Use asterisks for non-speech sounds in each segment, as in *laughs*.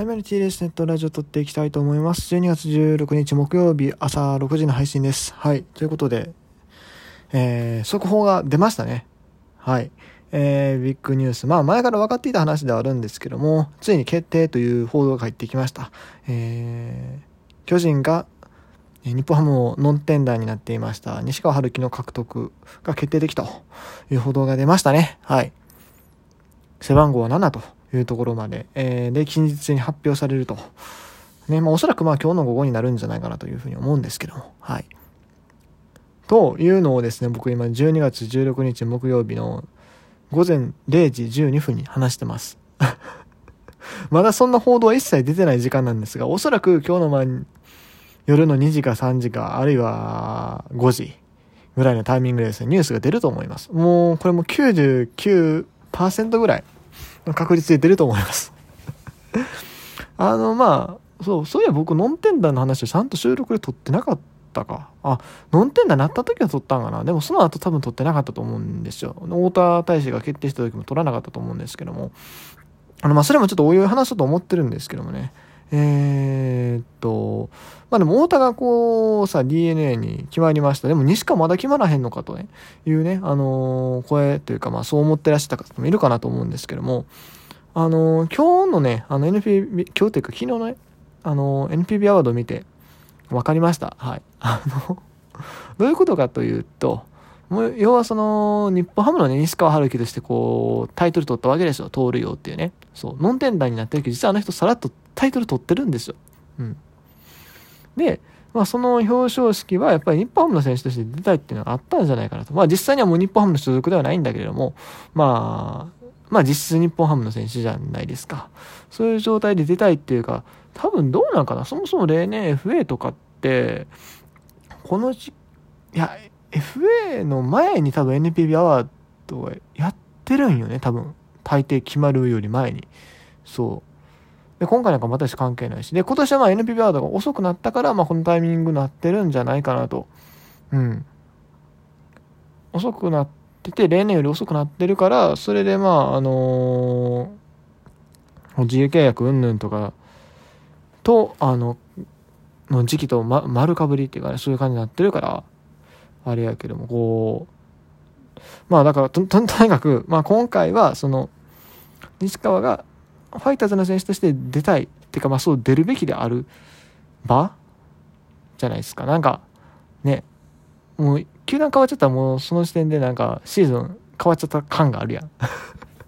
はい、マルティレスネットラジオ撮っていきたいと思います。12月16日木曜日朝6時の配信です。はい、ということで、えー、速報が出ましたね。はい。えー、ビッグニュース。まあ前から分かっていた話ではあるんですけども、ついに決定という報道が入ってきました。えー、巨人が日本ハムをノンテンダーになっていました西川春樹の獲得が決定できたという報道が出ましたね。はい。背番号は7というところまで、えー、で、近日に発表されると。ね、まあおそらくまあ今日の午後になるんじゃないかなというふうに思うんですけども。はい。というのをですね、僕今12月16日木曜日の午前0時12分に話してます。*laughs* まだそんな報道は一切出てない時間なんですが、おそらく今日のまあ夜の2時か3時か、あるいは5時ぐらいのタイミングでですね、ニュースが出ると思います。もう、これも99%ぐらい確率で出ると思います。*laughs* あの、まあ、そう、そういや僕、ノンテンダーの話をちゃんと収録で撮ってなかったか。あ、ノンテンダーなった時は撮ったんかな。でもその後多分撮ってなかったと思うんですよ。太田大使が決定した時も撮らなかったと思うんですけども。あの、まあ、それもちょっとおいおい話そうと思ってるんですけどもね。えー、っと、まあでも太田がこうさ DNA に決まりました。でも西川まだ決まらへんのかとね、いうね、あのー、声というかまあそう思ってらっしゃった方もいるかなと思うんですけども、あのー、今日のね、あの NPB、今日というか昨日のね、あのー、NPB アワードを見て分かりました。はい。あの、どういうことかというと、もう要はその、日本ハムのね、西川春樹としてこう、タイトル取ったわけですよ。盗塁王っていうね。そう、ノンテンダーになってるけど、実はあの人さらっとタイトル取ってるんですよ。うん。で、まあ、その表彰式はやっぱり日本ハムの選手として出たいっていうのがあったんじゃないかなと。まあ実際にはもう日本ハムの所属ではないんだけれども、まあ、まあ実質日本ハムの選手じゃないですか。そういう状態で出たいっていうか、多分どうなんかな。そもそも例年 FA とかって、このじ、いや、FA の前に多分 NPB アワードがやってるんよね、多分。大抵決まるより前に。そう。で、今回なんかまたし関係ないし。で、今年はまあ NPB アワードが遅くなったから、まあこのタイミングなってるんじゃないかなと。うん。遅くなってて、例年より遅くなってるから、それでまあ、あのー自由契約云々とかと、あの、の時期と、ま、丸かぶりっていうかね、そういう感じになってるから、あれやけども、こう、まあだからと、と、とにかく、まあ今回は、その、西川がファイターズの選手として出たいっていうか、まあそう出るべきである場じゃないですか。なんか、ね、もう、球団変わっちゃったらもうその時点でなんかシーズン変わっちゃった感があるやん。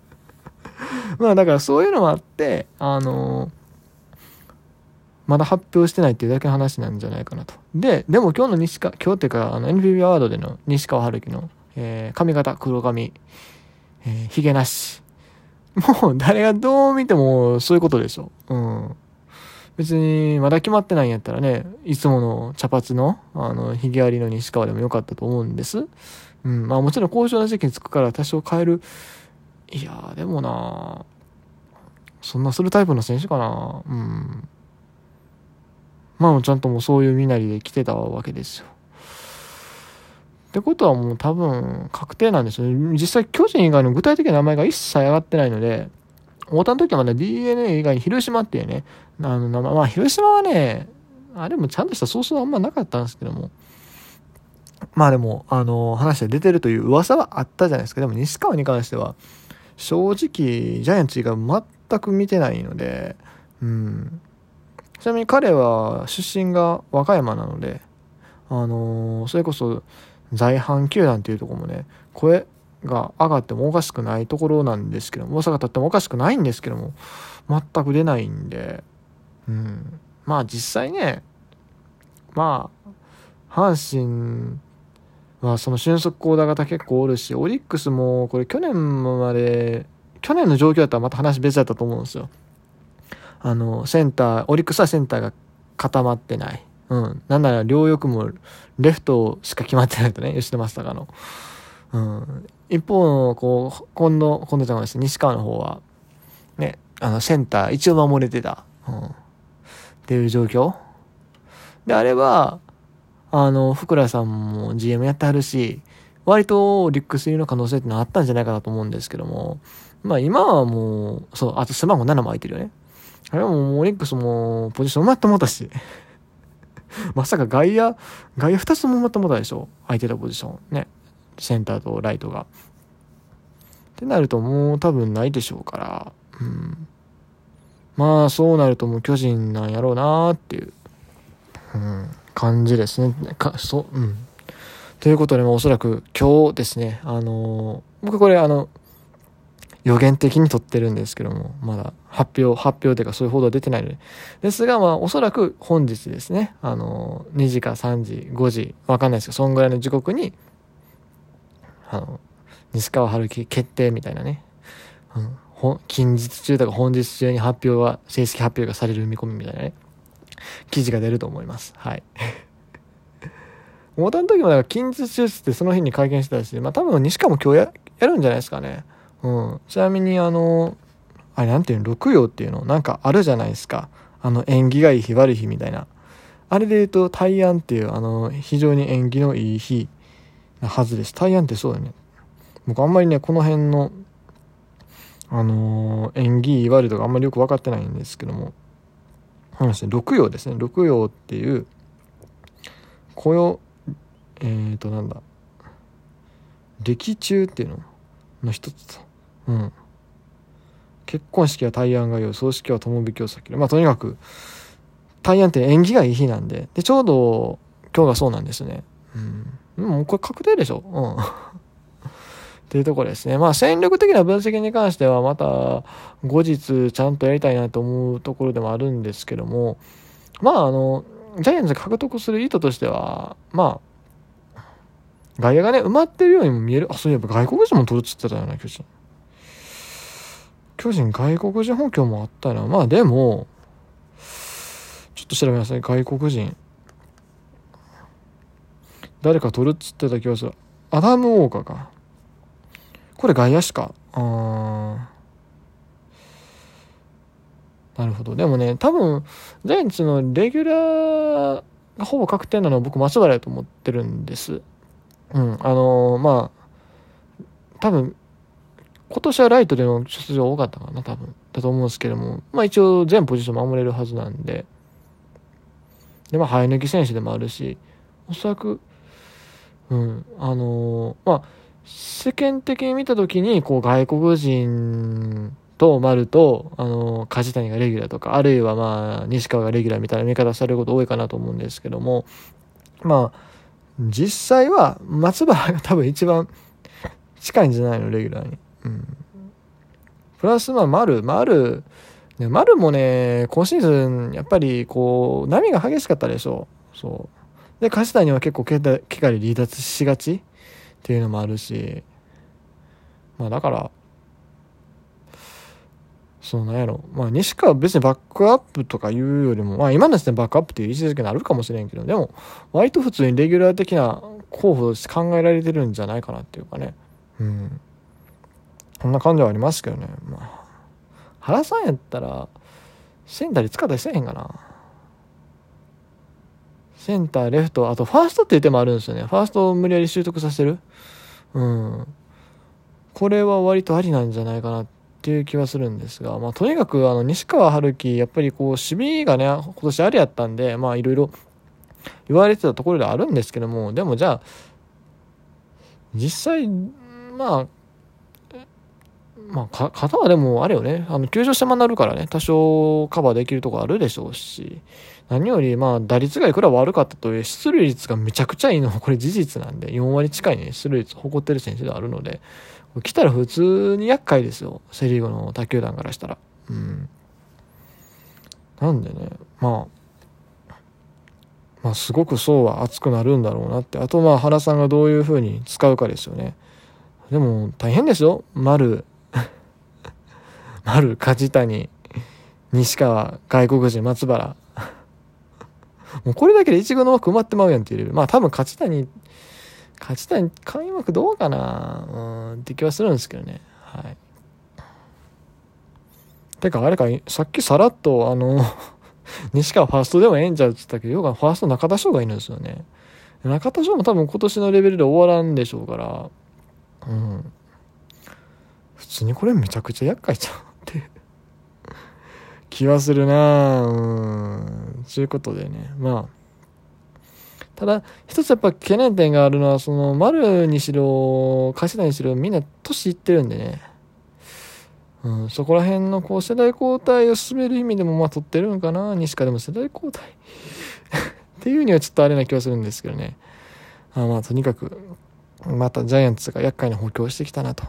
*laughs* まあだからそういうのもあって、あのまだ発表してないっていうだけの話なんじゃないかなと。で、でも今日の西川、今日っていうか、あの NPB アワードでの西川春樹の、えー髪型、黒髪、えー、髭なし。もう誰がどう見てもそういうことでしょ。うん。別にまだ決まってないんやったらね、いつもの茶髪の、あの、髭ありの西川でもよかったと思うんです。うん。まあもちろん交渉の時期につくから多少変える。いやー、でもなそんなするタイプの選手かなうん。まあちゃんともうそういう身なりで来てたわけですよ。ってことはもう多分確定なんですよね。実際巨人以外の具体的な名前が一切上がってないので、太田の時はまだ DNA 以外に広島っていうね、あの名前、まあ広島はね、あれもちゃんとしたソースはあんまなかったんですけども、まあでも、あの、話で出てるという噂はあったじゃないですか。でも西川に関しては、正直、ジャイアンツ以外全く見てないので、うん。ちなみに彼は出身が和歌山なので、あのーそれこそ在阪球団っていうところもね、声が上がってもおかしくないところなんですけども、大阪立ってもおかしくないんですけども、全く出ないんで、うん。まあ実際ね、まあ、阪神はその俊足高打型結構おるし、オリックスもこれ去年まで、去年の状況だったらまた話別だったと思うんですよ。あの、センター、オリックスはセンターが固まってない。うん。なんなら両翼もレフトしか決まってないとね、*laughs* 吉田正尚の。うん。一方の、こう、今度、今度じゃないです西川の方は、ね、あの、センター一応守れてた。うん。っていう状況であれば、あの、福良さんも GM やってはるし、割とリックス入りの可能性ってのはあったんじゃないかなと思うんですけども、まあ今はもう、そう、あと背番号7も空いてるよね。あれはもうオリックスもポジション埋まってもったし。*laughs* まさか外野、外野2つも埋まってもったでしょ？空いてたポジション。ね。センターとライトが。ってなるともう多分ないでしょうから。うん。まあそうなるともう巨人なんやろうなっていう、うん、感じですね。か、そう、うん。ということで、おそらく今日ですね、あのー、僕これあの、予言的に撮ってるんですけども、まだ発表、発表というかそういう報道は出てないので。ですが、まあ、おそらく本日ですね、あの、2時か3時、5時、わかんないですけど、そんぐらいの時刻に、あの、西川春樹決定みたいなね、うん、近日中とか本日中に発表は、正式発表がされる見込みみたいなね、記事が出ると思います。はい。*laughs* 大田の時もだから近日中ってその日に会見してたし、まあ多分西川も今日ややるんじゃないですかね。うん。ちなみにあの、あれなんていうの、六曜っていうのなんかあるじゃないですか。あの、縁起がいい日悪い日みたいな。あれで言うと、大安っていう、あの、非常に縁起のいい日なはずです。大安ってそうだね。僕あんまりね、この辺の、あの、縁起いい悪いとかあんまりよく分かってないんですけども、話六曜ですね。六曜っていう、雇用、えっ、ー、と、なんだ、歴中っていうのの一つと。うん。結婚式は大安が良い、葬式は友引きを避ける。まあとにかく、大安って縁起がいい日なんで、で、ちょうど今日がそうなんですね。うん。もうこれ確定でしょ？うん。*laughs* っていうところですね。まあ戦力的な分析に関してはまた後日ちゃんとやりたいなと思うところでもあるんですけども、まああの、ジャイアンツ獲得する意図としては、まあ、外野がね、埋まってるようにも見える。あ、そういえば外国人も取るっつってたような、巨人。巨人外国人補強もあったな。まあでも、ちょっと調べなさい。外国人。誰か取るっつってた気がする。アダム・ウォーカーか。これ外野手か。あ。なるほど。でもね、多分、ジャイアンツのレギュラーがほぼ確定なのは僕松原やと思ってるんです。うん。あのー、まあ、多分、今年はライトでの出場多かったかな、多分。だと思うんですけども、まあ一応全ポジション守れるはずなんで、で、まあ生え抜き選手でもあるし、おそらく、うん、あのー、まあ、世間的に見たときに、こう外国人と丸と、あのー、梶谷がレギュラーとか、あるいはまあ、西川がレギュラーみたいな見方されること多いかなと思うんですけども、まあ、実際は松原が多分一番近いんじゃないの、レギュラーに。うん。プラス、まあ、丸、丸、ね、丸もね、今シーズン、やっぱり、こう、波が激しかったでしょう。そう。で、梶谷は結構、けがで離脱しがちっていうのもあるし、まあ、だから、そうなんやろ。まあ、西川は別にバックアップとかいうよりも、まあ、今の時点バックアップっていう位置づけになるかもしれんけど、でも、割と普通にレギュラー的な候補として考えられてるんじゃないかなっていうかね。うん。こんな感じはありますけどね。まあ、原さんやったら、センターで使ったりせえへんかな。センター、レフト、あとファーストっていう手もあるんですよね。ファーストを無理やり習得させる。うん。これは割とありなんじゃないかなっていう気はするんですが、まあとにかくあの西川春樹、やっぱりこう、守備がね、今年あれやったんで、まあいろいろ言われてたところではあるんですけども、でもじゃあ、実際、まあ、まあ、肩はでも、あれよね、あの、球場狭なるからね、多少カバーできるとこあるでしょうし、何より、まあ、打率がいくら悪かったとはいえ、出塁率がめちゃくちゃいいのは、*laughs* これ事実なんで、4割近いね、出塁率誇ってる選手であるので、来たら普通に厄介ですよ、セリーグの他球団からしたら。うん。なんでね、まあ、まあ、すごく層は熱くなるんだろうなって。あと、まあ、原さんがどういう風に使うかですよね。でも、大変ですよ。丸、丸、梶谷、西川、外国人、松原。*laughs* もうこれだけで一軍の枠埋まってまうやんっていうまあ多分梶谷、梶谷、開幕どうかな？うんって気はするんですけどね。はい。てかあれか、さっきさらっとあの *laughs* 西川ファーストでもええんちゃうって言ったけど、要はファースト中田翔がいるんですよね。中田翔も多分今年のレベルで終わらんでしょうから、うん。普通にこれめちゃくちゃ厄介ちゃう。気はするなうん。ということでね、まあ。ただ、一つやっぱ懸念点があるのは、その、丸にしろ、柏田にしろ、みんな年いってるんでね。うん、そこら辺のこう世代交代を進める意味でもまあ取ってるのかな西川でも世代交代 *laughs* っていうにはちょっとあれな気がするんですけどね。あまあとにかく、またジャイアンツが厄介な補強してきたなと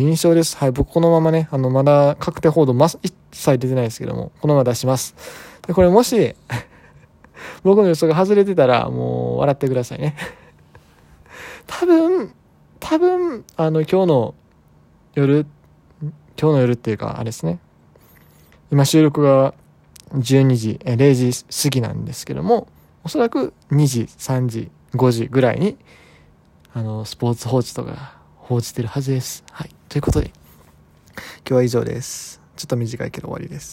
印象です。はい、僕このままね、あの、まだ確定報道ま、一切出てないですけども、このまま出します。で、これもし、*laughs* 僕の予想が外れてたら、もう笑ってくださいね。*laughs* 多分、多分、あの、今日の夜、今日の夜っていうか、あれですね。今収録が12時、え0時過ぎなんですけども、おそらく2時、3時、5時ぐらいに、あの、スポーツ報知とか報じてるはずです。はい。ということで、今日は以上です。ちょっと短いけど終わりです。